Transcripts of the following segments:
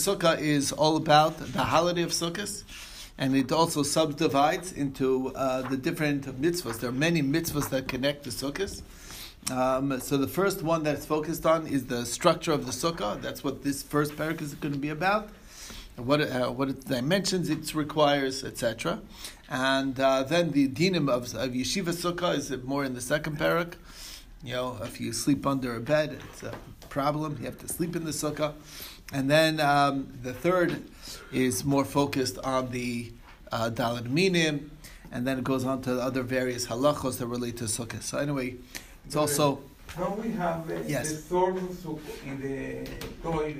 Sukkah is all about the holiday of Sukkot, and it also subdivides into uh, the different mitzvahs. There are many mitzvahs that connect the Sukkot. Um, so the first one that's focused on is the structure of the Sukkah. That's what this first parak is going to be about. What uh, what dimensions it requires, etc. And uh, then the dinim of, of yeshiva sukkah is more in the second parak. You know, if you sleep under a bed, it's a problem. You have to sleep in the sukkah. And then um, the third is more focused on the uh, Dalet Minim, and then it goes on to the other various halachos that relate to Sukkah. So anyway, it's also. Don't we have uh, Yes. the Sukkot in the Torah?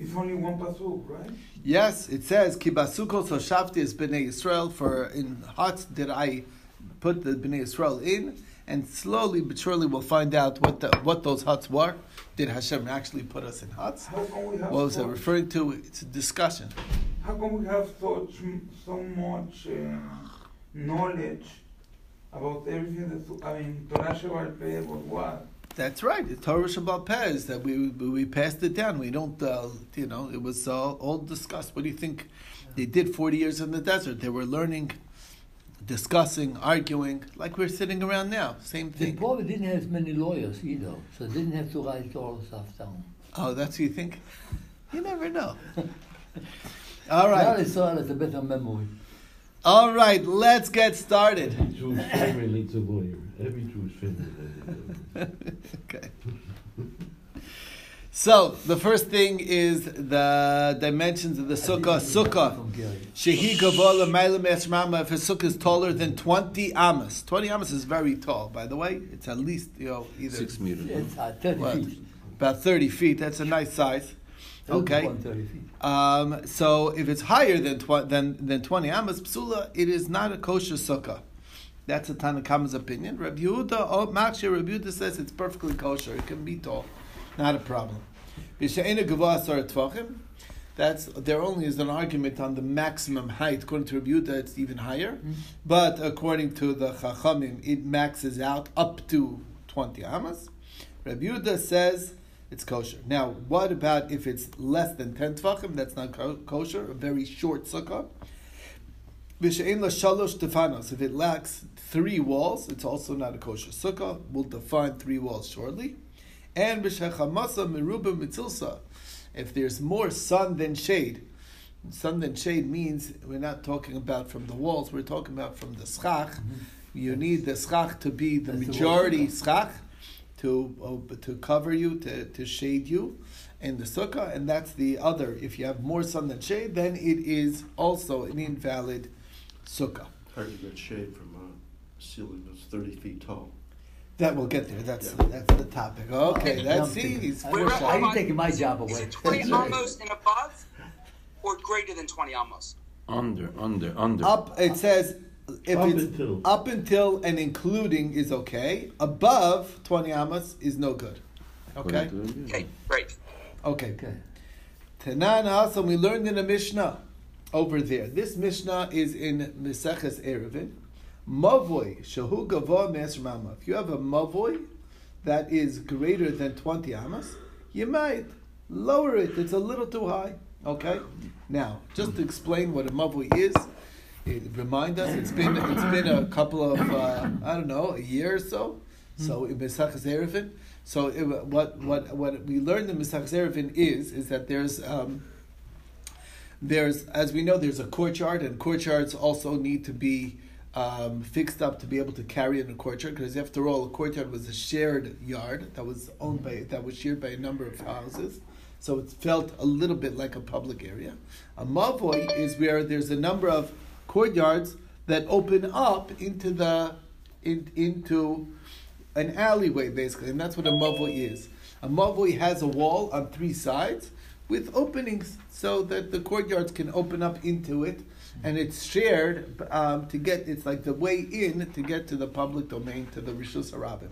It's only one pasuk, right? Yes, it says Kibasukos Hoshafti is Bnei Israel. For in huts did I put the Bnei Israel in, and slowly but surely we'll find out what the, what those huts were. Did Hashem actually put us in huts? How come we have What was such, referring to? It's a discussion. How come we have such so much uh, knowledge about everything that I mean Torah Shebal Peh was what? That's right. The Torah Shebal Peh is that we we passed it down. We don't, uh, you know, it was uh, all discussed. What do you think they did 40 years in the desert? They were learning, discussing, arguing, like we're sitting around now. Same They thing. probably didn't have as many lawyers either, so they didn't have to write all the stuff down. Oh, that's what you think? You never know. All Now right. Israel has a better memory. All right, let's get started. Every Jewish family needs a lawyer. Every Jewish family needs a lawyer. okay. So, the first thing is the dimensions of the sukkah. Sukkah. From Gary. Shehi gavola meilim esrama if his sukkah is taller than 20 amas. 20 amas is very tall, by the way. It's at least, you know, either Six meters. It's uh, 30 What? feet. about 30 feet. That's a nice size. Okay. Um, so if it's higher than, tw- than, than 20 amas, psula, it is not a kosher sukkah. That's a Tanakama's opinion. Rabbi Yehuda, oh, Machshir, Rabbi Yehuda says it's perfectly kosher. It can be tall. Not a problem. B'she'ena gavah asar tvachim. That's, there only is an argument on the maximum height. According to Rabbi Yehuda, it's even higher. Mm-hmm. But according to the Chachamim, it maxes out up to 20 amas. Rabbi Yehuda says it's kosher. Now, what about if it's less than 10 tvachim? That's not kosher, a very short sukkah. B'she'en la shalosh. If it lacks three walls, it's also not a kosher sukkah. We'll define three walls shortly. And b'shechamasa meruba mitzilsa. If there's more sun than shade, sun than shade means we're not talking about from the walls, we're talking about from the schach. You need the schach to be the That's majority word. schach to uh, to cover you, to, to shade you in the sukkah, and that's the other. If you have more sun than shade, then it is also an invalid sukkah. Hard to get shade from a ceiling that's thirty feet tall. That we'll get there. That's Yeah. that's the topic. Okay, that's Jumped see, in. he's I- foreshadowing. I ain't taking my job Is away. it 20 That's right. amos and above or greater than 20 amos? Under, under, under. Up, it says if Up it's until. up until and including is okay. Above twenty amas is no good. Okay. According to them, yeah. Okay, great. Okay. Okay. Tanan Hasan, we learned in a Mishnah over there. This Mishnah is in Meseches Eruvin. Mavoy shahu gavoa mama. If you have a mavoy that is greater than twenty amas, you might lower it. It's a little too high. Okay. Now, just to explain what a mavoy is, it, remind us. It's been it's been a couple of uh, I don't know a year or so. So in Meseches Eruvin. So it, what what what we learned in Meseches Eruvin is is that there's um, there's as we know there's a courtyard and courtyards also need to be um, fixed up to be able to carry in a courtyard because after all a courtyard was a shared yard that was owned by that was shared by a number of houses so it felt a little bit like a public area a mavoy is where there's a number of courtyards that open up into the in, into an alleyway basically, and that's what a mavoi is. A mavoi has a wall on three sides with openings so that the courtyards can open up into it, and it's shared um, to get. It's like the way in to get to the public domain to the rishus harabim.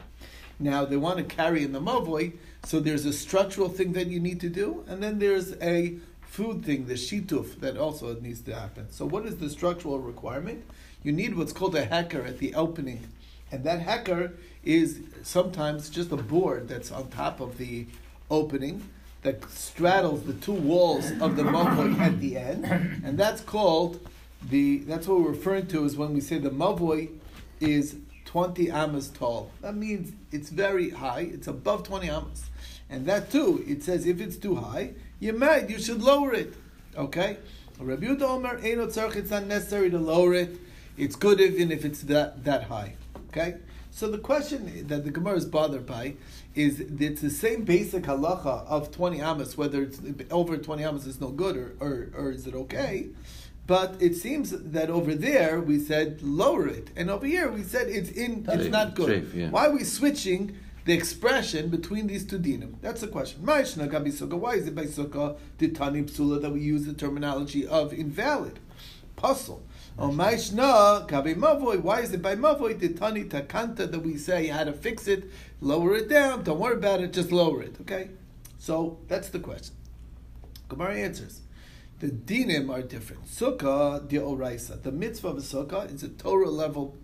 Now they want to carry in the mavoi, so there's a structural thing that you need to do, and then there's a food thing, the shituf, that also needs to happen. So what is the structural requirement? You need what's called a hacker at the opening and that hacker is sometimes just a board that's on top of the opening that straddles the two walls of the mavoi at the end, and that's called the. That's what we're referring to is when we say the mavoi is twenty amas tall. That means it's very high. It's above twenty amas, and that too. It says if it's too high, you might you should lower it. Okay. Rabbi Yehuda Omer. It's not necessary to lower it. It's good even if it's that that high. Okay. So the question that the Gemara is bothered by is it's the same basic halacha of 20 amas, whether it's over 20 amas is no good or, or, or is it okay. But it seems that over there we said lower it, and over here we said it's in, it's not good. yeah. Why are we switching the expression between these two dinim? That's the question. Why is it by sukkah titani psula that we use the terminology of invalid, pasul? Oh, ma'ishna mavoi. Why is it by mavoi titani takanta that we say how to fix it, lower it down? Don't worry about it, just lower it. Okay. So that's the question. Gemara answers. The dinim are different. Sukkah, the oraisa. The mitzvah of a sukkah is a Torah level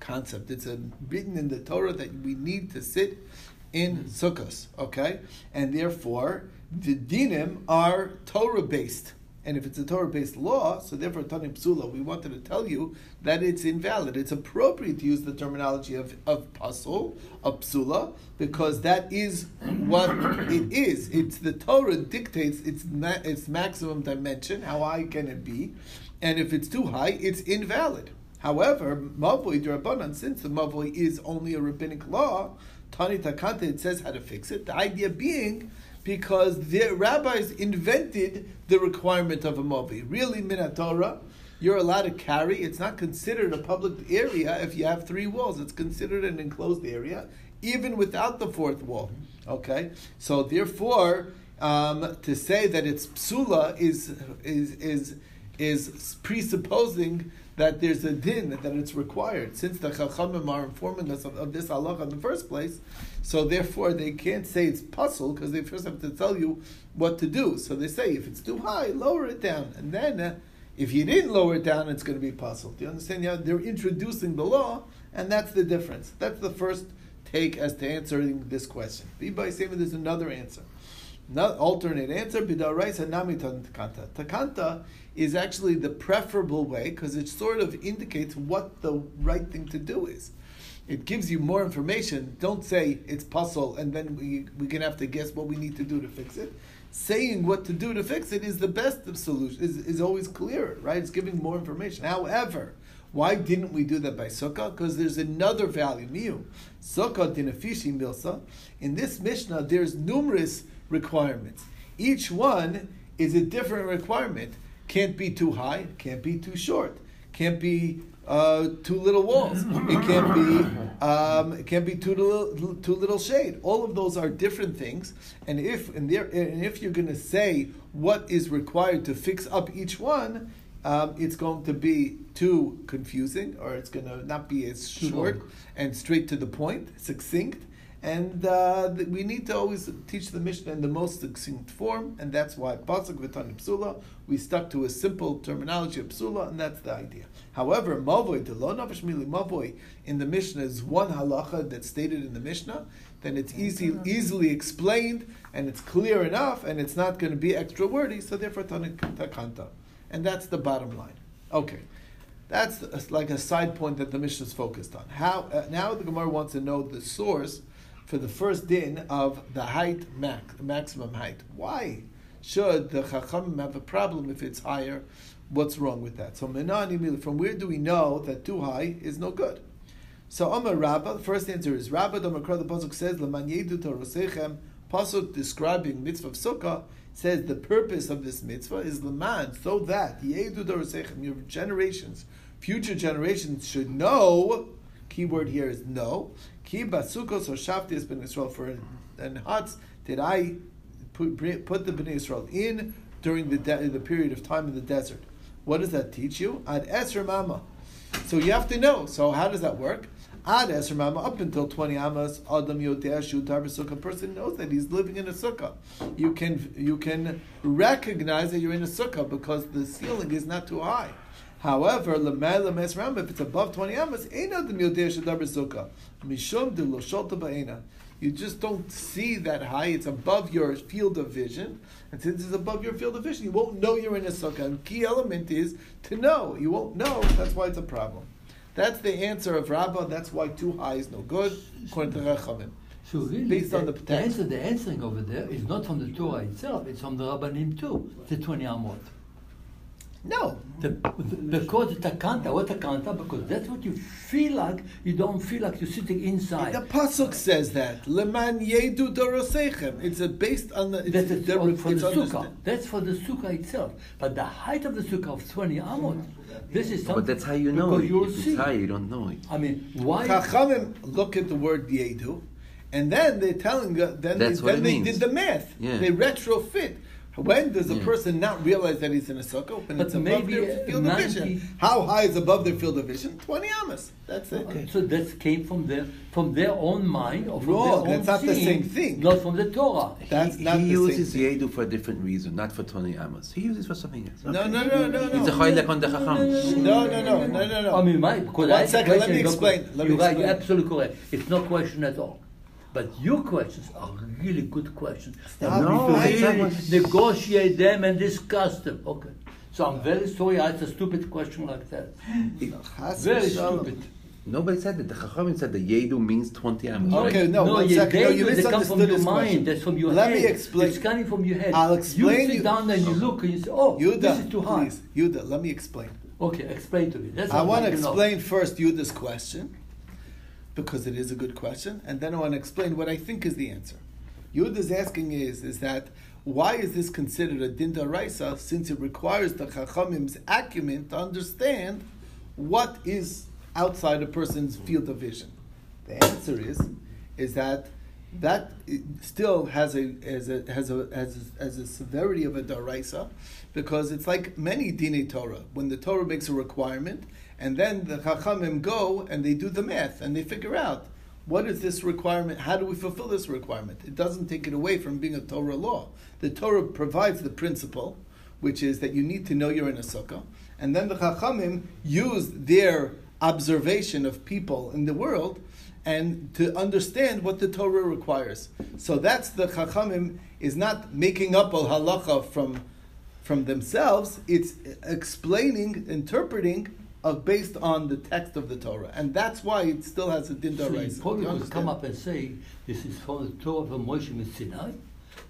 concept. It's a, written in the Torah that we need to sit in sukkahs, okay? And therefore, the dinim are Torah based. And if it's a Torah based law, so therefore, Tanim Psula, we wanted to tell you that it's invalid. It's appropriate to use the terminology of, of Pasul, of Psula, because that is what it is. It's the Torah dictates its, ma- its maximum dimension, how high can it be, and if it's too high, it's invalid. However, Mavoi Durabanan, since the Mavoi is only a rabbinic law, Tani Takanta, it says how to fix it. The idea being because the rabbis invented the requirement of a Mavoi. Really, Minatorah, you're allowed to carry. It's not considered a public area if you have three walls. It's considered an enclosed area, even without the fourth wall. Okay? So therefore, um, to say that it's psula is is is is presupposing that there's a din that it's required. Since the chachamim are informing us of, of this halacha in the first place, so therefore they can't say it's pasul because they first have to tell you what to do. So they say if it's too high, lower it down, and then uh, if you didn't lower it down, it's going to be pasul. Do you understand? Yeah, they're introducing the law, and that's the difference. That's the first take as to answering this question. By saying there's another answer. Not alternate answer, bidaraisa nami takanta. Takanta is actually the preferable way because it sort of indicates what the right thing to do is. It gives you more information. Don't say it's pasul and then we, we can have to guess what we need to do to fix it. Saying what to do to fix it is the best of solution, is, is always clearer, right? It's giving more information. However, why didn't we do that by sukkah? Because there's another value. Miu. Sukkah dinafishi milsa. In this Mishnah, there's numerous requirements. Each one is a different requirement. Can't be too high, can't be too short, can't be uh, too little walls. It can't be um, it can't be too little too little shade. All of those are different things. And if and, there, and if you're going to say what is required to fix up each one, um, it's going to be too confusing, or it's going to not be as short and straight to the point, succinct. And uh, we need to always teach the Mishnah in the most succinct form, and that's why pasuk v'tani psula. We stuck to a simple terminology of psula, and that's the idea. However, mavoi to lo nafesh mili mavoi in the Mishnah is one halacha that's stated in the Mishnah. Then it's easy, easily explained, and it's clear enough, and it's not going to be extra wordy. So therefore, takanta, and that's the bottom line. Okay. That's like a side point that the Mishnah is focused on. How uh, now the Gemara wants to know the source for the first din of the height max, maximum height. Why should the Chachamim have a problem if it's higher? What's wrong with that? So from where do we know that too high is no good? So Amar Rabba, the first answer is Rabba Damakra, the Pasuk says, Laman Yedu Torosechem, Pasuk describing mitzvah of Sukkah, says the purpose of this mitzvah is Laman, so that Yedu Torosechem, your generations, future generations should know, keyword here is know, Ki Basukos or Shafti has been Israel for and huts did I put, put the Bnei Israel in during the, de- the period of time in the desert. What does that teach you? Ad Esr Mama. So you have to know. So how does that work? Ad Esr Mama, up until 20 Amas, Adam Yodeh Shutar B'Sukkah, a person knows that he's living in a sukkah. You can, you can recognize that you're in a sukkah because the ceiling is not too high. However, Lemela Mes Ramba, if it's above 20 Amas, Eina Adam Yodeh Shutar B'Sukkah. Mishum de Lo Sholta Ba'ena. You just don't see that high. It's above your field of vision. And since it's above your field of vision, you won't know you're in a sukkah. And key element is to know. You won't know. That's why it's a problem. That's the answer of Rabbah. That's why too high is no good, according to Chachamim. So really, Based the, on the the answer, the answering over there is not from the Torah itself; it's from the Rabbanim too. The twenty amot. No. The, the, because the takanta, what takanta? Because that's what you feel like. You don't feel like you're sitting inside. The pasuk says that leman yedu dorosechem. It's a based on the. It's, That's the- for, for it's the sukkah. That's for the sukkah itself. But the height of the sukkah of 20 amot, this is something. But that's how you know because it. You'll If see. high, you don't know it. I mean, why? Chachamim look at the word yedu, and then they're telling. uh, Then That's they, what then it they means. did the math. Yeah. They retrofit. When does a Yeah. person not realize that he's in a sukkah when But it's above their uh, field 90 of vision? How high is above their field of vision? Twenty amas. That's it. Okay, so that came from their from their own mind or from Wrong, their own that's not the same thing. Not from the Torah. That's he not he the uses same thing. Yedu for a different reason, not for 20 amos. He uses for something else. No, no, no, no, no. It's a no. choylek on the chacham. No, no, no, no, no, no. I mean, my because One I asked second, let me explain, let me you're right. You're absolutely correct. It's no question at all. But your questions are really good questions. That Stop. we No, need to really negotiate them and discuss them. Okay. So I'm very sorry I asked a stupid question like that. Very stupid. Nobody said that. The chacham said the Yedu means 20 amos. right? Okay, no, one you second. No, you do, they come from misunderstood your mind. question. That's from your Let head. Let me explain. It's coming from your head. I'll explain You sit you- down and you look and you say, "Oh, Yuda, this is too high." please, Yuda, let me explain. Okay, explain to me. That's I want to like know. explain first Yuda's question because it is a good question, and then I want to explain what I think is the answer. Yuda's asking is is that why is this considered a dinda raisa since it requires the chachamim's acumen to understand what is outside a person's field of vision? The answer is is that that still has a has a has a has a, has a severity of a daraisa because it's like many dine Torah when the Torah makes a requirement and then the chachamim go and they do the math and they figure out what is this requirement how do we fulfill this requirement it doesn't take it away from being a Torah law the Torah provides the principle which is that you need to know you're in a sukkah and then the chachamim use their observation of people in the world and to understand what the Torah requires. So that's the Chachamim is not making up a halacha from from themselves. It's explaining, interpreting of based on the text of the Torah, and that's why it still has a din So you daraisa. probably You could come up and say this is from the Torah of Moshe Sinai.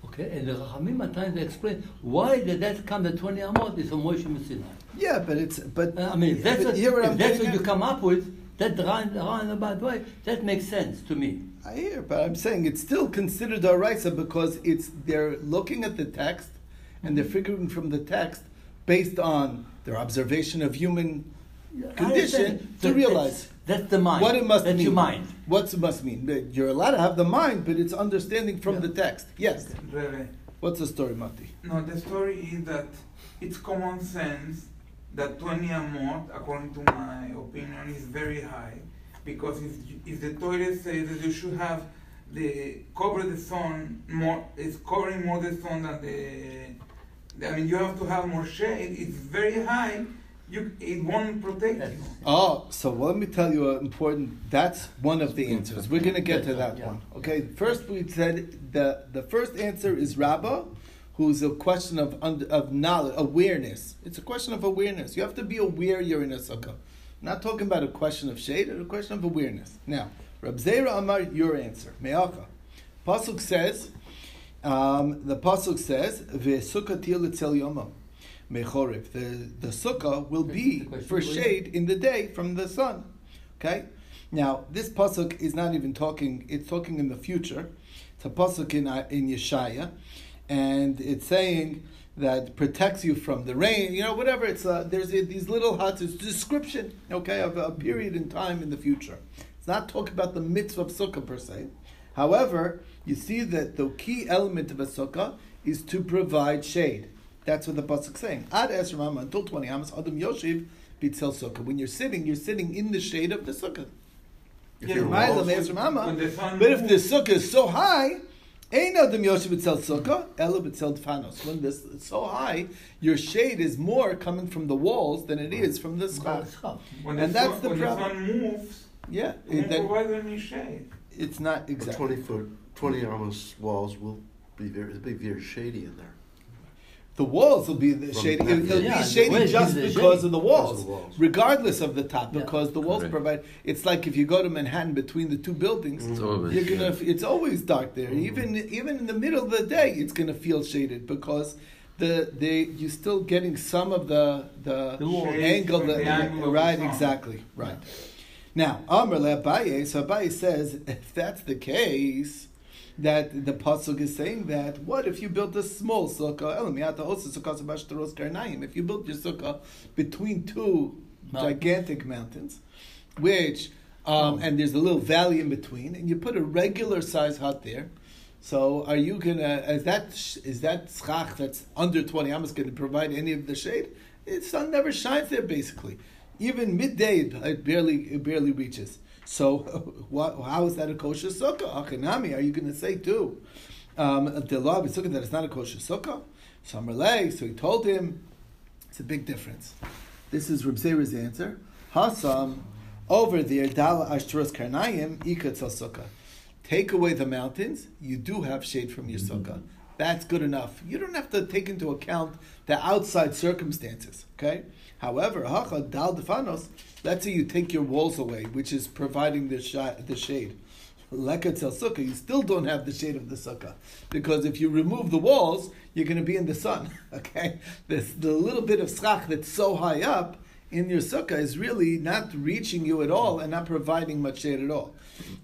Okay, and the Chachamim at times explain why did that come the 20 Amot is from Moshe Sinai. Yeah, but it's but Uh, I mean, if that's what, you what if that's what you come up with, that round, roundabout way, that makes sense to me. I hear, but I'm saying it's still considered daraisa because it's they're looking at the text and they're figuring from the text based on their observation of human condition understand. to That- realize that's, that's the mind. what it must that's mean. your mind. What it must mean? You're allowed to have the mind, but it's understanding from Yeah. the text. Yes. Rebe. What's the story, Mati? No, the story is that it's common sense that 20 amot, according to my opinion, is very high because if, if the Torah says that you should have the cover the sun more, it's covering more the sun than the, I mean, you have to have more shade. It's very high. You, it won't protect you. Oh, so let me tell you an important. That's one of the answers. We're going to get to that Yeah. one. Okay. First, we said the the first answer is Rabbah, who's a question of of knowledge, awareness. It's a question of awareness. You have to be aware you're in a sukkah. Not talking about a question of shade, but a question of awareness. Now, Rab Zera Amar, your answer. Me'acha. Pasuk says, um, the pasuk says, "Ve'sukkah til yomam." Mechorif. The the sukkah will be for shade in the day from the sun. Okay. Now this pasuk is not even talking; it's talking in the future. It's a pasuk in uh, in Yeshaya, and it's saying that protects you from the rain. You know, whatever. It's uh, there's uh, these little huts. It's description, okay, of a period in time in the future. It's not talking about the mitzvah of sukkah per se. However, you see that the key element of a sukkah is to provide shade. That's what the pasuk is saying. Ad esramam until twenty amas adam yoshiv bitzel sukkah. When you're sitting, you're sitting in the shade of the sukkah. If Yeah, you're but ma'alam also the sun but if the moves- sukkah is so high, ain't adam yoshiv bitzel sukkah ela bitzel tfanos. When this is so high, your shade is more coming from the walls than it is from the schach. When And the that's the when problem. the sun moves, Yeah, it it, won't then any shade. it's not A exactly. twenty foot 20 Amos walls will be very, it'll be very shady in there. The walls will be the From shady. It'll, it'll Yeah, be the shady just because shade. of the walls, of the walls. regardless of the top, Yeah. because the walls Correct. provide. It's like if you go to Manhattan between the two buildings, It's always you're gonna. shade. It's always dark there. Mm-hmm. Even even in the middle of the day, it's gonna feel shaded because the the you're still getting some of the the, The angle. Shades The, angle right, exactly, right. Now, Amr le Abaye, so Abaye says, if that's the case, that the pasuk is saying that, what if you built a small sukkah? Elam yata osa sukkah. If you built your sukkah between two gigantic mountains, which um, and there's a little valley in between, and you put a regular size hut there. So, are you gonna? Is that is that schach that's under twenty amos going to provide any of the shade? The sun never shines there, basically. Even midday, it barely it barely reaches. So, what, how is that a kosher sukkah? Achinami, are you going to say too? Um, the law of sukkah that it's not a kosher sukkah. So Amalei, so he told him, it's a big difference. This is Reb Zera's answer. Hasam, over there, Dal Ashtaros Karnayim, Ikatz sukkah. Take away the mountains, you do have shade from your sukkah. That's good enough. You don't have to take into account the outside circumstances. Okay. However, hacha dal defanos. Let's say you take your walls away, which is providing the shi- the shade. Lekatzel sukkah, you still don't have the shade of the sukkah because if you remove the walls, you're going to be in the sun. Okay, this the little bit of schach that's so high up in your sukkah is really not reaching you at all and not providing much shade at all.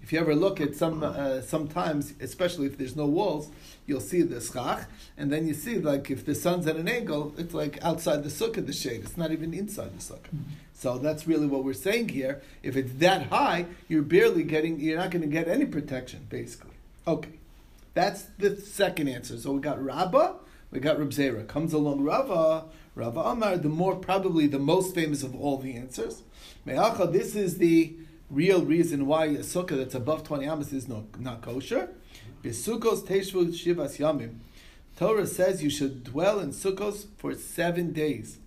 If you ever look at some, uh, sometimes, especially if there's no walls, you'll see the schach, and then you see like if the sun's at an angle, it's like outside the sukkah the shade. It's not even inside the sukkah. So that's really what we're saying here. If it's that high, you're barely getting. You're not going to get any protection, basically. Okay, that's the second answer. So we got Rabbah, we got Reb Zera. Comes along Rava, Rava Amar, the more probably the most famous of all the answers. Me'acha, this is the real reason why a sukkah that's above 20 amas is no, not kosher. Besukos teshvu shivas yamim. Torah says you should dwell in sukkos for seven days.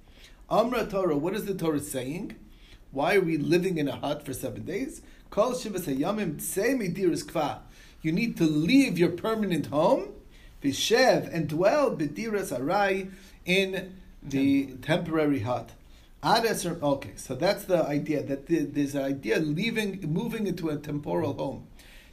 Amra Torah, what is the Torah saying? Why are we living in a hut for seven days? Kol shivas hayamim tsei midiris kva. You need to leave your permanent home, vishev, and dwell b'diras arai in the temporary hut. Okay, so that's the idea that the, there's an idea leaving, moving into a temporal home.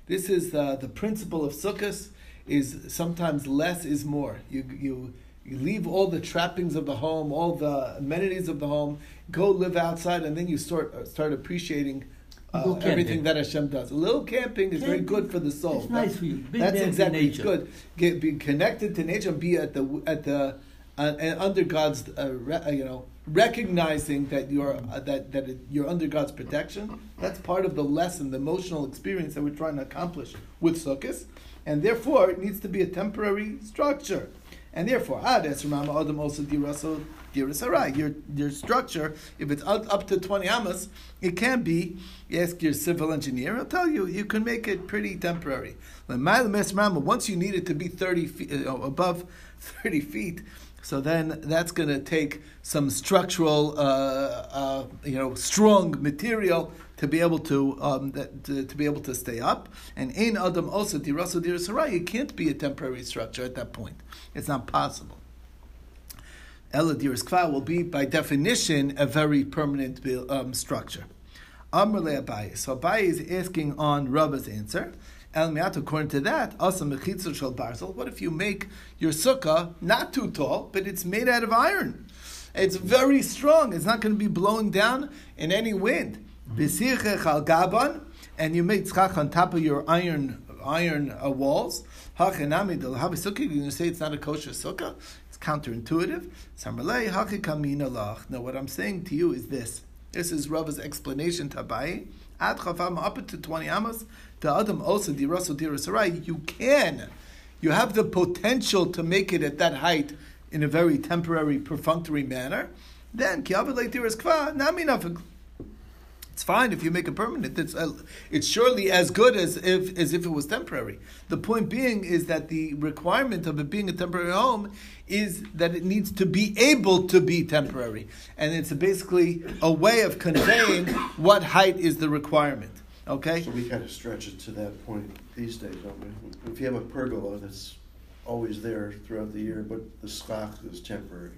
This is uh, the principle of sukkahs. Is sometimes less is more. You you you leave all the trappings of the home, all the amenities of the home, go live outside, and then you start uh, start appreciating uh, everything that Hashem does. A little camping is very good for the soul. It's nice for you. Be That's exactly good. Get, be connected to nature and be at the at the uh, and under God's uh, re, uh, you know recognizing that you're uh, that that it, you're under God's protection. That's part of the lesson, the emotional experience that we're trying to accomplish with Sukkot, and therefore it needs to be a temporary structure. And therefore, Ades Rama Adam also diraso dirasarai. Your your structure, if it's up, to twenty amas, it can be. You ask your civil engineer; he'll tell you you can make it pretty temporary. Once you need it to be thirty feet above thirty feet, so then that's going to take some structural, uh, uh, you know, strong material to be able to, um, that, to to be able to stay up. And ein adam also diraso dirasarai. It can't be a temporary structure at that point. It's not possible. Ela diras kva will be by definition a very permanent um, structure. Amr le Abaye. So Abaye is asking on Rabba's answer. El Miat, according to that, asa mechitzah shel barzel. What if you make your sukkah not too tall, but it's made out of iron? It's very strong. It's not going to be blown down in any wind. B'sirche chal gaban, and you make tzchach on top of your iron iron uh, walls. Hachenami del sukkah. You're going to say it's not a kosher sukkah. It's counterintuitive. Samarlei hachikamina lach. Now, what I'm saying to you is this. This is Rava's explanation to Abaye. Ad chafam up to 20 amos. The adam also diraso dirasarai. You can. You have the potential to make it at that height in a very temporary, perfunctory manner. Then kiavalei diras kva nami nafik. It's fine if you make it permanent. It's, uh, it's surely as good as if as if it was temporary. The point being is that the requirement of it being a temporary home is that it needs to be able to be temporary, and it's basically a way of conveying what height is the requirement. Okay. So we kind of stretch it to that point. these days, don't we? If you have a pergola that's always there throughout the year, but the schach is temporary.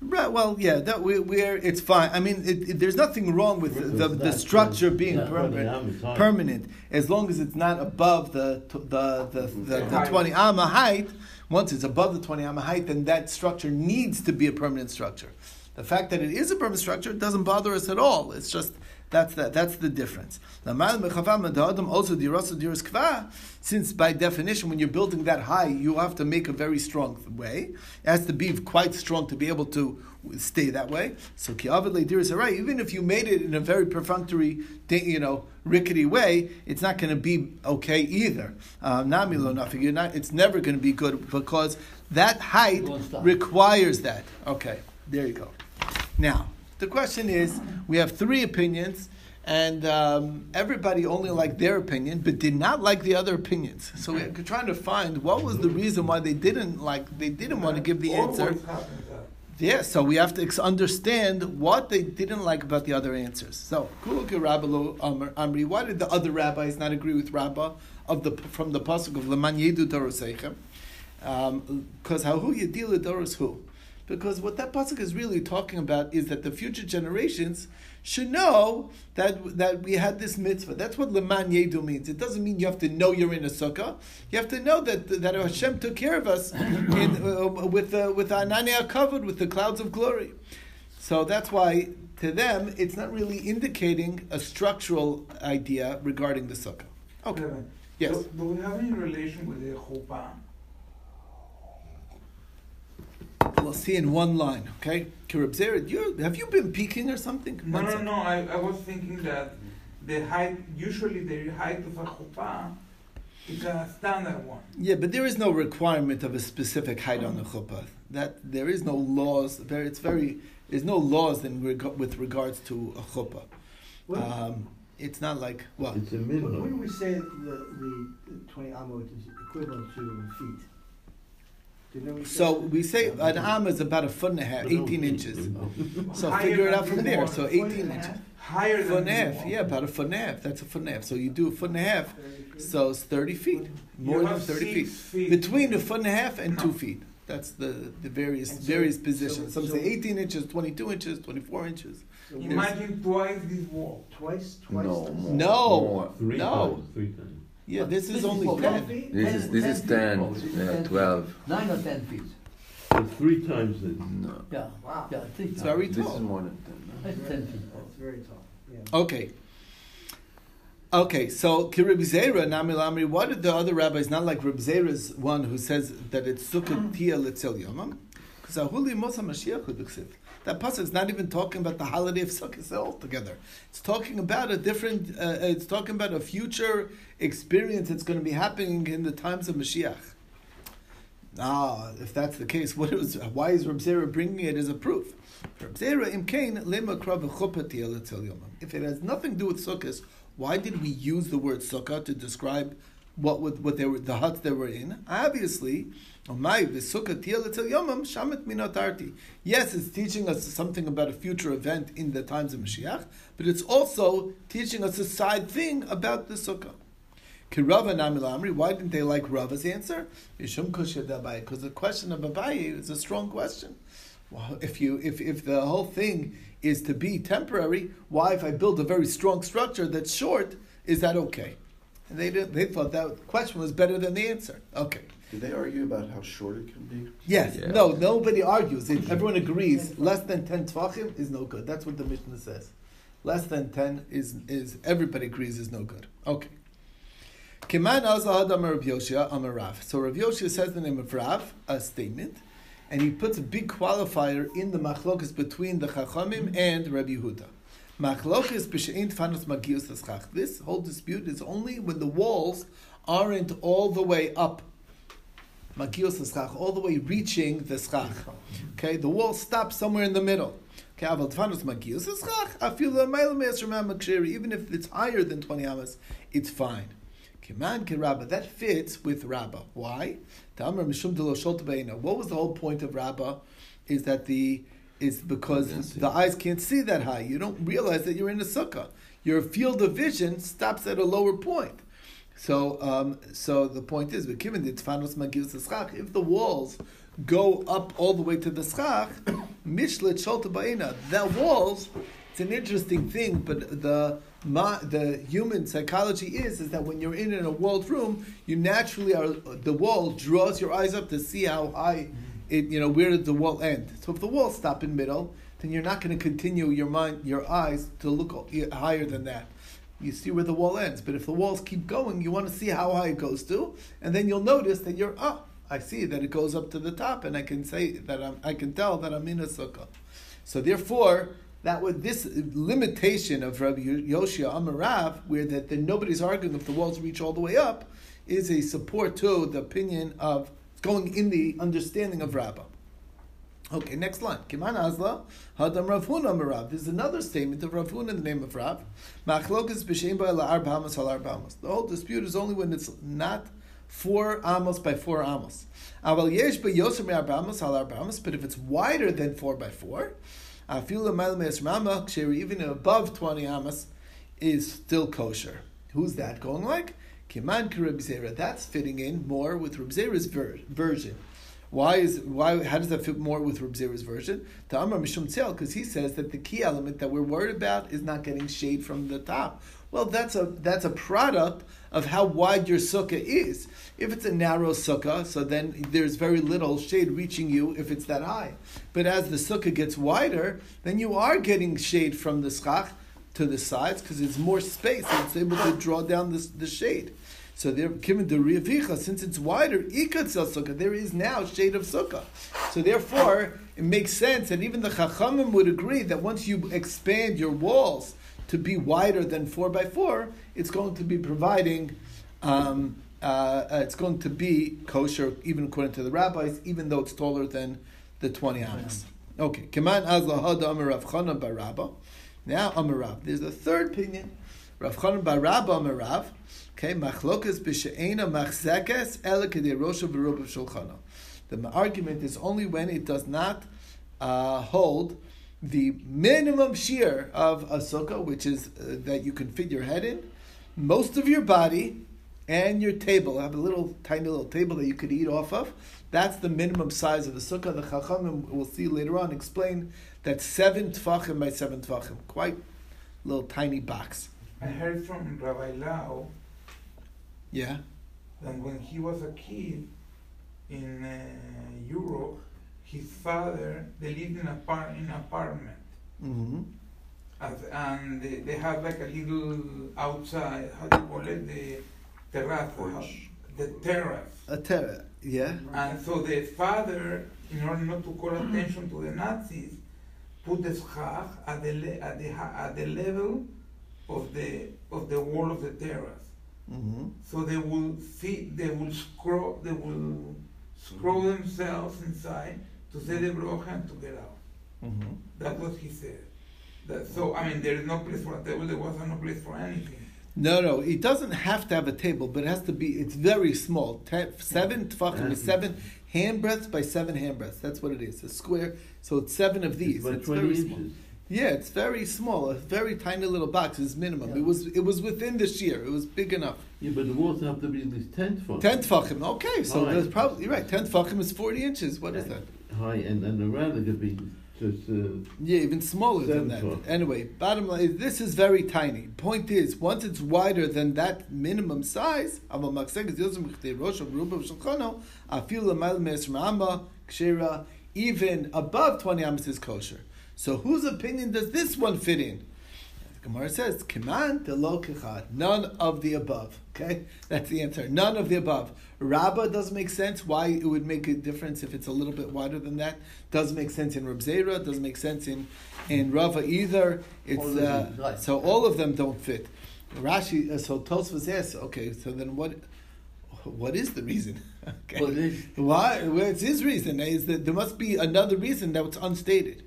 Right. Well, yeah. That we, we're it's fine. I mean, it, it, there's nothing wrong with the, the, the structure being Yeah, permanent, permanent, as long as it's not above the t- the the, the, the twenty amma height. Once it's above the twenty amma height, then that structure needs to be a permanent structure. The fact that it is a permanent structure doesn't bother us at all. It's just that's the, that's the difference. Also, since by definition, when you're building that high, you have to make a very strong way. It has to be quite strong to be able to stay that way. So ki'avad leidiris haray, even if you made it in a very perfunctory, you know, rickety way, it's not going to be okay either. Uh, Nami lo you're not. It's never going to be good because that height It won't stop. requires that. Okay, there you go. Now the question is, we have three opinions. And um, everybody only liked their opinion, but did not like the other opinions. So we're trying to find what was the reason why they didn't like. They didn't want to give the answer. Yeah, so we have to ex- understand what they didn't like about the other answers. So, Amri, why did the other rabbis not agree with Rabbah of the from the pasuk of Leman Yedu Doroseichem? Because how who Yedila Doros who? Because what that pasuk is really talking about is that the future generations should know that that we had this mitzvah. That's what Leman Yedu means. It doesn't mean you have to know you're in a sukkah. You have to know that that Hashem took care of us in, uh, with uh, with Anania covered with the clouds of glory. So that's why to them it's not really indicating a structural idea regarding the sukkah. Okay. Yes. Do, do we have any relation with the chuppah? We'll see in one line. Okay. Kirib Zera, you have you been peeking or something? No, One no, no. I, I was thinking that the height, usually the height of a chuppah is a standard one. Yeah, but there is no requirement of a specific height on the chuppah. That there is no laws. Very, it's very. There's no laws in reg- with regards to a chuppah. What, Um, it's not like what. It's a minimum. what do we say that the, the, the 20 amot is equivalent to feet? Didn't we say So we say an am is about a foot and a half, eighteen inches. So figure it out from there. wall. So Foot eighteen and a inches. half? Higher Foot and than a half, yeah, about a foot and a half. That's a foot and a half. So you do a foot and a half, so it's thirty feet, more than thirty feet. Between a foot and a half and two feet. That's the, the various so- various so- positions. Some so- say eighteen inches, twenty two inches, twenty four inches. So Imagine twice this wall. Twice, twice. No, more. No, More. Three no. times, three times. Yeah, this is This only for ten. feet? This is this is feet. ten, Oh, this is yeah, 10 feet. twelve. Nine or ten feet. But three times the, No, Yeah. Wow. Yeah, three It's times. very this is tall. more than ten. That's Very- ten feet. That's very tall, yeah. Okay. Okay, so Kirib Zera, Nami Lamri, why did the other rabbis not like Rib Zera's one who says that it's Sukkot Tia Litzel Yomam? Because Ahuli Mosa Mashiach Huduksiv. That pasuk is not even talking about the holiday of Sukkot altogether. It's talking about a different. Uh, it's talking about a future experience that's going to be happening in the times of Mashiach. Ah, if that's the case, what is why is Reb Zera bringing it as a proof? Reb Zera imkain lema. If it has nothing to do with sukkahs, why did we use the word sukkah to describe what what they were the huts they were in? Obviously, Yes, it's teaching us something about a future event in the times of Mashiach, but it's also teaching us a side thing about the sukkah. Why didn't they like Rava's answer? Because the question of Abaye is a strong question. Well, if you if, if the whole thing is to be temporary, why if I build a very strong structure that's short, is that okay? And they they thought that question was better than the answer. Okay. Did they argue about how short it can be? Yes. Yeah. No, nobody argues. If everyone agrees less than ten tvachim is no good. That's what the Mishnah says. Less than ten is is everybody agrees is no good. Okay. Kiman Azahad Amar Rav Yoshia Amar Rav. So Rav Yoshia says the name of Rav, a statement, and he puts a big qualifier in the machlokas between the Chachamim and Rabbi Yehuda. Machlokas b'she'in tfanus magius l'schach. This whole dispute is only when the walls aren't all the way up. Magios l'schach, all the way reaching the schach. Okay, the wall stops somewhere in the middle. Okay, aval tfanus magios amayla me'esr ma'makshiri. Even if it's higher than 20 amas, it's fine. Kiman kirabba, that fits with Rabba. Why? Ta'amar mishum de lo sholta be'ena. What was the whole point of Rabba? Is that the is because the eyes can't see that high. You don't realize that you're in a sukkah. Your field of vision stops at a lower point. So, um, so the point is, if the walls go up all the way to the schach, mishlet sholta ba'ina, the walls. It's an interesting thing, but the ma, the human psychology is is that when you're in, in a walled room, you naturally are the wall draws your eyes up to see how high it you know where did the wall end. So if the walls stop in middle, then you're not going to continue your mind your eyes to look higher than that you see where the wall ends. But if the walls keep going, you want to see how high it goes to, and then you'll notice that you're oh, I see that it goes up to the top, and I can say that I'm, I can tell that I'm in a sukkah. So therefore, that would this limitation of Rabbi Yoshia Amarav, where that, that nobody's arguing if the walls reach all the way up, is a support to the opinion of going in the understanding of Rabbah. Okay, next line. Kiman Azla, Hadam Rav Huna Marav. There's another statement of Rav Huna in the name of Rav. Machlokas b'shem la'ar b'hamas halar b'hamas. The whole dispute is only when it's not four amos by four amos. Aval yesh b'yoser me'ar b'hamas halar b'hamas. But if it's wider than four by four, afil l'mayl me'es rama, even above 20 amos, is still kosher. Who's that going like? Kiman Reb That's fitting in more with Reb Zera's ver- version. Why is why? How does that fit more with Reb Zera's version? To Amar Mishum because he says that the key element that we're worried about is not getting shade from the top. Well, that's a that's a product of how wide your sukkah is. If it's a narrow sukkah, so then there's very little shade reaching you if it's that high. But as the sukkah gets wider, then you are getting shade from the schach to the sides because it's more space and it's able to draw down the, the shade. So there, given the riavicha, since it's wider, ikatzel sukkah, there is now shade of sukkah. So therefore, it makes sense, and even the chachamim would agree that once you expand your walls to be wider than four by four, it's going to be providing. Um, uh, uh, it's going to be kosher, even according to the rabbis, even though it's taller than the 20 amas. Okay, Keman Azla Hada Amar Rav Chanan Barabba. Now Amarav. There's a third opinion. Rav Chanan Barabba Amarav. Okay, machlokas b'she'ena machzekes ele kedei rosha shulchana. The argument is only when it does not uh, hold the minimum shear of a sukkah, which is uh, that you can fit your head in, most of your body, and your table. Have a little tiny little table that you could eat off of. That's the minimum size of the sukkah. The chachamim we'll see later on explain that seven tfachim by seven tfachim, quite little tiny box. I heard from Rabbi Lau yeah. And when he was a kid in uh, Europe, his father they lived in a par- in an apartment. Mm-hmm. As, and they, they have like a little outside, how do you call it, the terrace, the terrace. A terrace, yeah. And so the father, in order not to call attention to the Nazis, put the schach at the, le- at the, at the level of the, of the wall of the terrace. Mm-hmm. So they will see, they will scroll, they will scroll themselves inside to say the brocha and to get out. Mm-hmm. That's what he said. That, so I mean, there is no place for a table. There wasn't no place for anything. No, no, it doesn't have to have a table, but it has to be. It's very small. Ten, seven tefachim is seven hand breadths by seven hand breadths. That's what it is. A square. So it's seven of these. It's, it's very inches. small. Yeah, it's very small. A very tiny little box is minimum. Yeah. It was it was within this year. It was big enough. Yeah, but the walls have to be at least ten tefachim. Ten tefachim. Okay, so there's probably you're right. Ten tefachim is forty inches. What is that? High and and around it could be just. Uh, yeah, even smaller than that. Foot. Anyway, bottom line this is very tiny. Point is, once it's wider than that minimum size, even above twenty amas is kosher. So whose opinion does this one fit in? The Gemara says, "Kiman de lo None of the above. Okay, that's the answer. None of the above. Rabbah doesn't make sense. Why it would make a difference if it's a little bit wider than that? Doesn't make sense in Reb Zera. Does make sense in in Rava either. It's uh, so all of them don't fit. Rashi. Uh, so Tosfos asks, okay, so then what? What is the reason? Okay. Well, Why? Well, it's his reason. Is that there must be another reason that was unstated.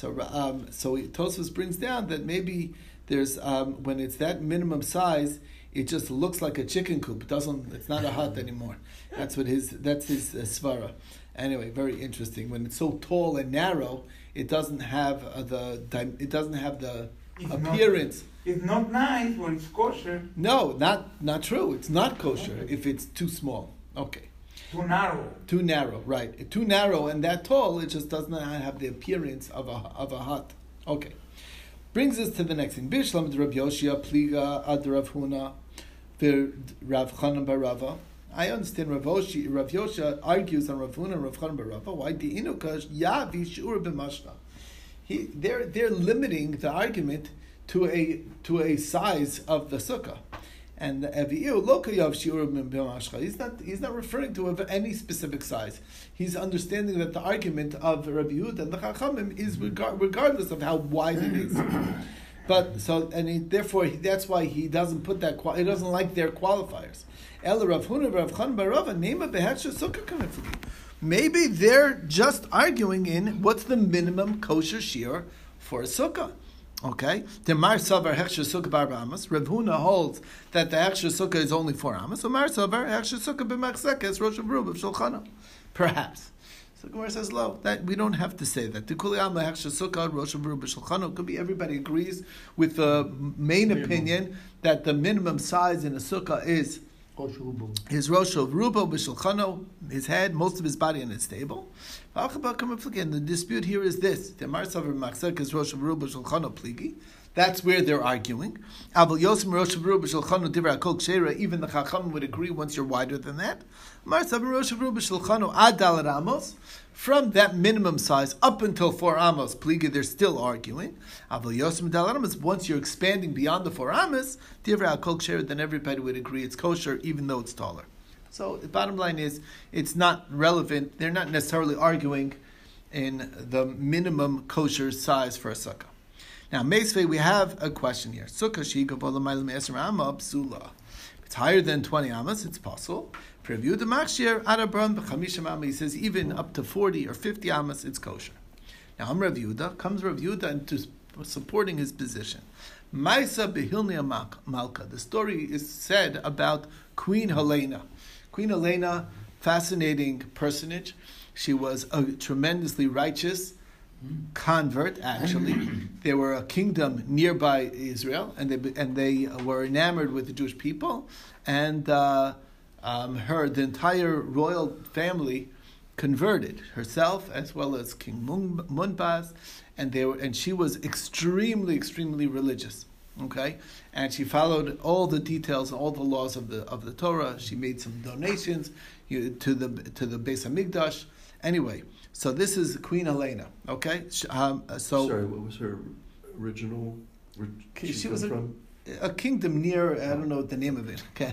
So, um, so Tosfos brings down that maybe there's um, when it's that minimum size, it just looks like a chicken coop. It doesn't. It's not a hut anymore. That's what his. That's his uh, svara. Anyway, very interesting. When it's so tall and narrow, it doesn't have uh, the. It doesn't have the It's appearance. Not, it's not nice when it's kosher. No, not not true. It's not kosher if it's too small. Okay. Too narrow. Too narrow, right? Too narrow and that tall, it just does not have the appearance of a of a hut. Okay. Brings us to the next thing. Bishlam Rav Yoshia Pliga Ad Rav Huna Rav Chanan Barava. I understand Rav, Oshi, Rav Yosha argues on Rav Huna Rav Chanan Barava. Why the inukash yavi shur b'mashna? He they're they're limiting the argument to a to a size of the sukkah. And the Evi'u lokayav shiur b'mashcha. He's not he's not referring to any specific size. He's understanding that the argument of Rabbi Yehuda and the Chachamim is regard, regardless of how wide it is. But so and he, therefore he, that's why he doesn't put that. He doesn't like their qualifiers. El Rav Huna Rav Chan Barava Nema Behetsha Sukkah. Maybe they're just arguing in what's the minimum kosher shear for a sukkah. Okay, the Mar Savar Hechsher Sukkah Bar Amas. Rav Huna holds that the Hechsher Sukkah is only four Amas. So Mar Savar Hechsher Sukkah b'Machzekes Rosh Rub of Shulchana. Perhaps. So Gemara says, "Lo, that we don't have to say that." The Kuli Alma Hechsher Sukkah Rosh Rub Shulchana could be everybody agrees with the main opinion that the minimum size in a sukkah is his rosh of rubo b'shulchano, his head, most of his body in his stable. The dispute here is this. That's where they're arguing. Even the Chacham would agree once you're wider than that. From that minimum size up until four amos, pliga, they're still arguing. Once you're expanding beyond the four amos, then everybody would agree it's kosher, even though it's taller. So the bottom line is, it's not relevant. They're not necessarily arguing in the minimum kosher size for a sukkah. Now, Meisvei, we have a question here. Sukkah psula. If it's higher than 20 amas, it's possible. For review the machshir, arabram b'chamishim amas, he says even up to 40 or 50 amas, it's kosher. Now, I'm Rav Yehuda, comes Rav Yehuda into supporting his position. Maisa behilnia malka. The story is said about Queen Helena. Queen Helena, fascinating personage. She was a tremendously righteous convert. Actually, they were a kingdom nearby Israel, and they and they were enamored with the Jewish people, and uh, um, her the entire royal family converted herself as well as King Mun- Munbaz, and they were and she was extremely extremely religious. Okay, and she followed all the details, all the laws of the of the Torah. She made some donations you to the to the Beis Hamikdash. Anyway, so this is Queen Helena. Okay, um, so Sorry, what was her original? She, she was a, a kingdom near. I don't know the name of it. Okay,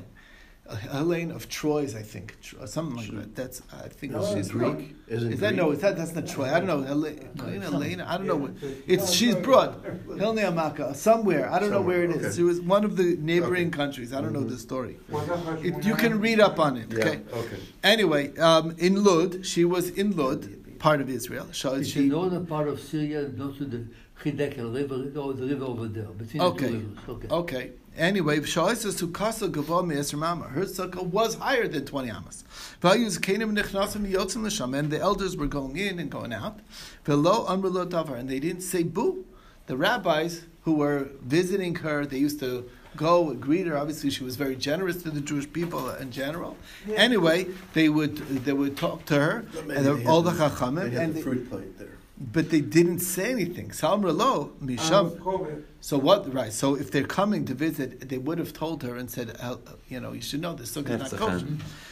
Helene of Troy's, I think, Tro- something like that. That's I think No, she's Greek. Greek. Isn't Is that Greek? no? Is that that's not Troy? I don't know. Helena, Queen Helena. I don't know. what- It's she's brought Helene Amaka somewhere. I don't know where it is. Somewhere, okay. She was one of the neighboring Okay. countries. I don't know Mhm. the story. Was that how she It, you can read up on it. Yeah, Okay. okay. Anyway, um, in Lud, she was in Lud, part of Israel. So It's she, the northern part of Syria, close to the Hidekel River, or the river over there, between Okay. the two rivers. Okay. Okay. Anyway, Shaisa Sukasa Gava Me'esr Mama. Her sukkah was higher than 20 amas. Values Kanim Nichnasim Yotzim L'Sham. And the elders were going in and going out. Velo Amrlo Davar. And they didn't say boo. The rabbis who were visiting her, they used to go and greet her. Obviously, she was very generous to the Jewish people in general. Anyway, they would they would talk to her, and they the- had all the the- chachamim, They had and the they- fruit plate there. But they didn't say anything. Salmralo, misham. So what? Right. So if they're coming to visit, they would have told her and said, uh, you know, you should know this sukkah is not That's kosher.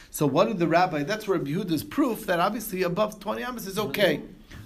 So what did the rabbi? That's where Yehuda's proof that obviously above twenty amas is okay.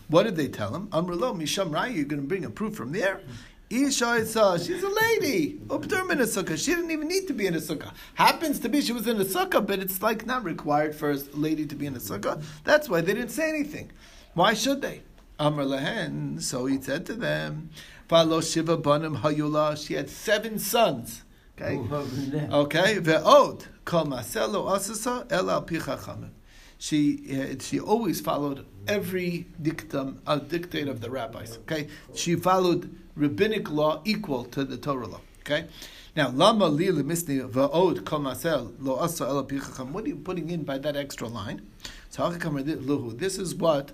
What did they tell him? Amrlo misham rai. You're going to bring a proof from there. Isha is she's a lady. Upterm in a sukkah. She didn't even need to be in a sukkah. Happens to be she was in a sukkah, but it's like not required for a lady to be in a sukkah. That's why they didn't say anything. Why should they? Amr lehen. So he said to them, "Valo shiva banim hayula." She had seven sons. Okay. Who have been there. Okay. Ve'od kol maselo asasa el al pi chachamim. She uh, she always followed every dictum uh, dictate of the rabbis. Okay. She followed rabbinic law equal to the Torah law. Okay. Now, lama li lemisni va'od kol masel lo asa el al pi. What are you putting in by that extra line? So Hakakam Luhu. This is what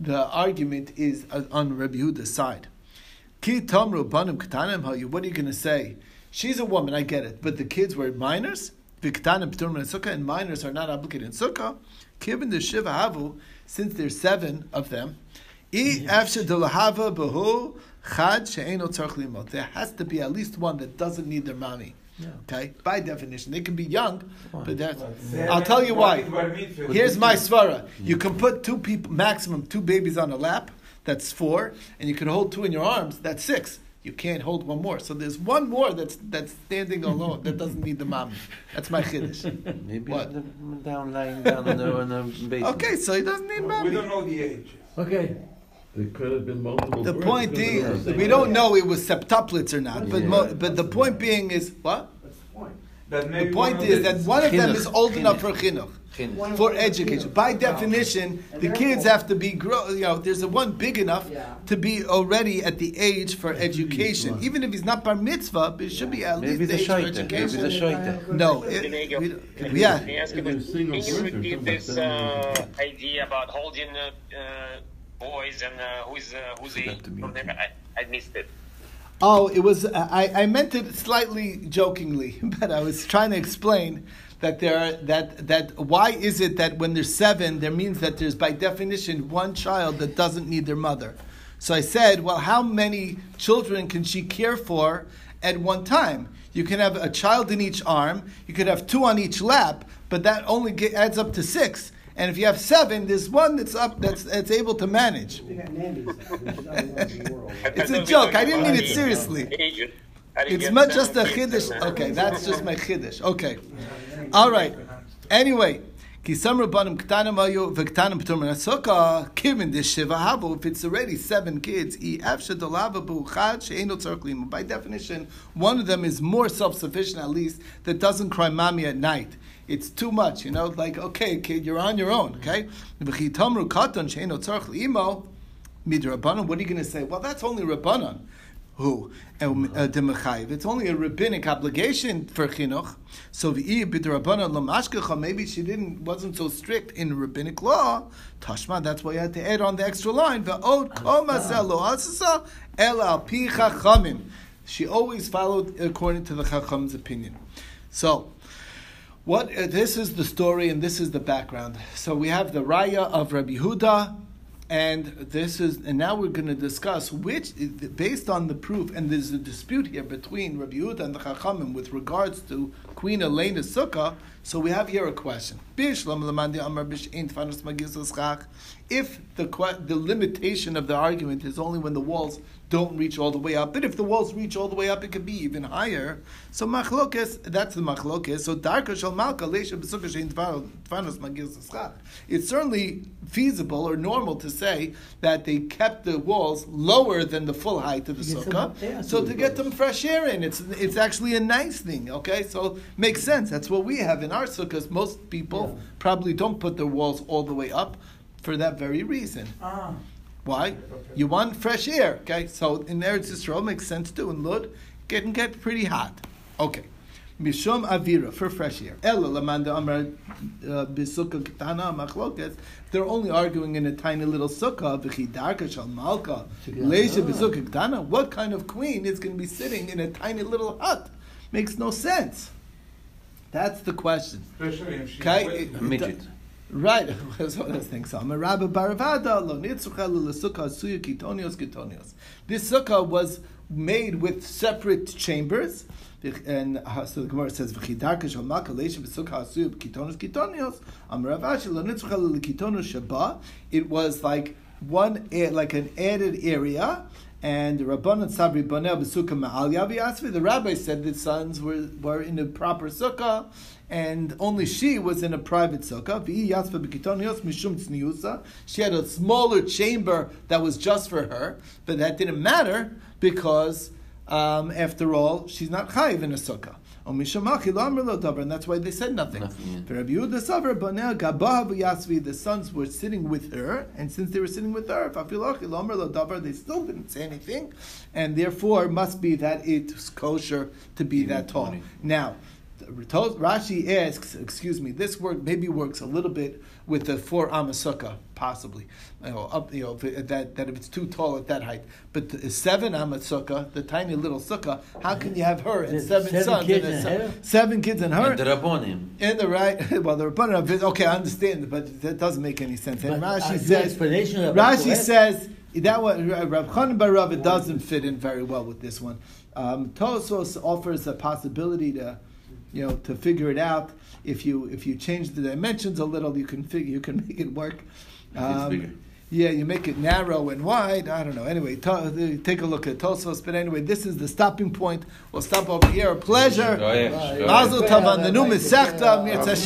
the argument is on Rabbi Yehuda's side. Ki tamru banim ketanim hayu. What are you going to say? She's a woman, I get it, but the kids were minors. Viktanim pturim in sukkah, and minors are not obligated in sukkah. Given the shiva havu, since there's seven of them, i afshe delahava behu chad she'eno tzarch. There has to be at least one that doesn't need their mommy. Okay, by definition, they can be young, but that's. I'll tell you why. Here's my svara. You can put two people, maximum two babies on a lap. That's four, and you can hold two in your arms. That's six. You can't hold one more. So there's one more that's that's standing alone that doesn't need the mommy. That's my chiddush. Maybe What? the- down, lying down on the, on the basement. Okay, so he doesn't need We don't know the age. Okay. There could have been multiple. The births point because they were being, we don't know it was septuplets or not, but mo- but the point being is what? That's the point. That The maybe point one of is that one of them is old enough for Chinuch. chinuch. For of them is education. By definition, And the kids have to be grow. You know, there's a one big enough Yeah. to be already at the age for education. Even if he's not bar mitzvah, but it should be at Maybe least the the age for shaita. Maybe education. the shaita. No, it, we, Let yeah. me ask you this. Can you repeat this uh, idea about holding uh, boys and uh, who's uh, who's the Forgot from them? I, I missed it. Oh, it was. I, I meant it slightly jokingly, but I was trying to explain that there are that that why is it that when there's seven, there means that there's by definition one child that doesn't need their mother. So I said, well, how many children can she care for at one time? You can have a child in each arm. You could have two on each lap, but that only get, adds up to six. And if you have seven, there's one that's up that's that's able to manage. They got nannies, which is other in the world. It's a joke. I didn't mean it seriously. It's didn't It's get much seven just a kids chiddush. Okay, that's just my chiddush. Okay, all right. Anyway, kisam rabbanim ktanim ayu v'ktanim p'tur min sukkah given this shiva havu. If it's already seven kids, i afshe dolava b'uchad she'eno tzarich lima. By definition, one of them is more self-sufficient at least that doesn't cry mommy at night. It's too much, you know. Like, okay, kid, you're on your own. Okay, v'chitamru katan she'eno tzarich what are you going to say? Well, that's only Rabbanan. Who? Uh, It's only a rabbinic obligation for chinuch. So v'i b'drabanan lamashkecha. Maybe she didn't wasn't so strict in rabbinic law. Tashma. That's why you had to add on the extra line. V'od komasel lo asasa el al pi chachamim. She always followed according to the chacham's opinion. So. What uh, this is the story and this is the background. So we have the raya of Rabbi Huda, and this is and now we're going to discuss which, based on the proof, and there's a dispute here between Rabbi Huda and the Chachamim with regards to Queen Elena's sukkah. So we have here a question. If the the limitation of the argument is only when the walls don't reach all the way up, but if the walls reach all the way up, it could be even higher. So machlokes, that's the machlokes. So darka shal malka leisha b'sukkah shein tfanos magis l'schach. It's certainly feasible or normal to say that they kept the walls lower than the full height of the To get some up there, sukkah, so to get them fresh air in. It's it's actually a nice thing. Okay, so makes sense. That's what we have in our sukkahs. Most people Yeah. probably don't put their walls all the way up for that very reason. Ah, Why? You want fresh air. Okay, so in Eretz Yisrael makes sense too. In Lud, get can get pretty hot. Okay. Mishum avira for fresh air. Ella lamanda amar uh, bisukkah ketana machlokes. They're only arguing in a tiny little sukkah. V'chidarka shal malka leisha bisukkah ketana. What kind of queen is going to be sitting in a tiny little hut? Makes no sense. That's the question. especially if she's Okay, wet. it- A midget. Right, that's what I was thinking. So, Rabbi Baravada lo nitzucha l'sukkah suya kitonios kitonios. This sukkah was made with separate chambers, and uh, so the Gemara says v'chidarka shal malka leisha b'sukkah suya kitonios kitonios. Amar Rav Ashi lo nitzucha l'kitonos shaba. It was like one like an added area. And Rabbanan Sabri Banel b'sukkah ma'al yavi asvi. The rabbi said the sons were, were in a proper sukkah, and only she was in a private sukkah. V'i yasva b'kitonios mishum tzniusa. She had a smaller chamber that was just for her, but that didn't matter because, um, after all, she's not chayiv in a sukkah. O mishum achi lo amar lo davar, And that's why they said nothing. Nothing, yeah. For Rabbi Yehuda Savar Banel Gabah v'Yasvi, the sons were sitting with her, and since they were sitting with her, Fafiloch Ilomer Lo Davar, they still didn't say anything, and therefore it must be that it's kosher to be that tall. Now, Rashi asks, excuse me, this word maybe works a little bit with the four amasukkah, possibly. You know, up, you know, if it, that, that if it's too tall at that height. But the seven amasukkah, the tiny little sukkah, how can you have her and seven, seven sons kids and a and son- seven kids and her? And the Rabbonim. In the right, well, the Rabbanan of okay, I understand, but that doesn't make any sense. And But, uh, Rashi says, Rashi says that one, Rav Chanan Bar Rav, it doesn't fit in very well with this one. Um, Tosfos offers a possibility to, you know, to figure it out. If you if you change the dimensions a little, you can figure you can make it work. Um, bigger. yeah, you make it narrow and wide. I don't know. Anyway, to, take a look at Tosfos. But anyway, this is the stopping point. We'll stop over here. A pleasure. Shoyach, shoyach. Mazel tov on the new Masechta. Mirz Hashem.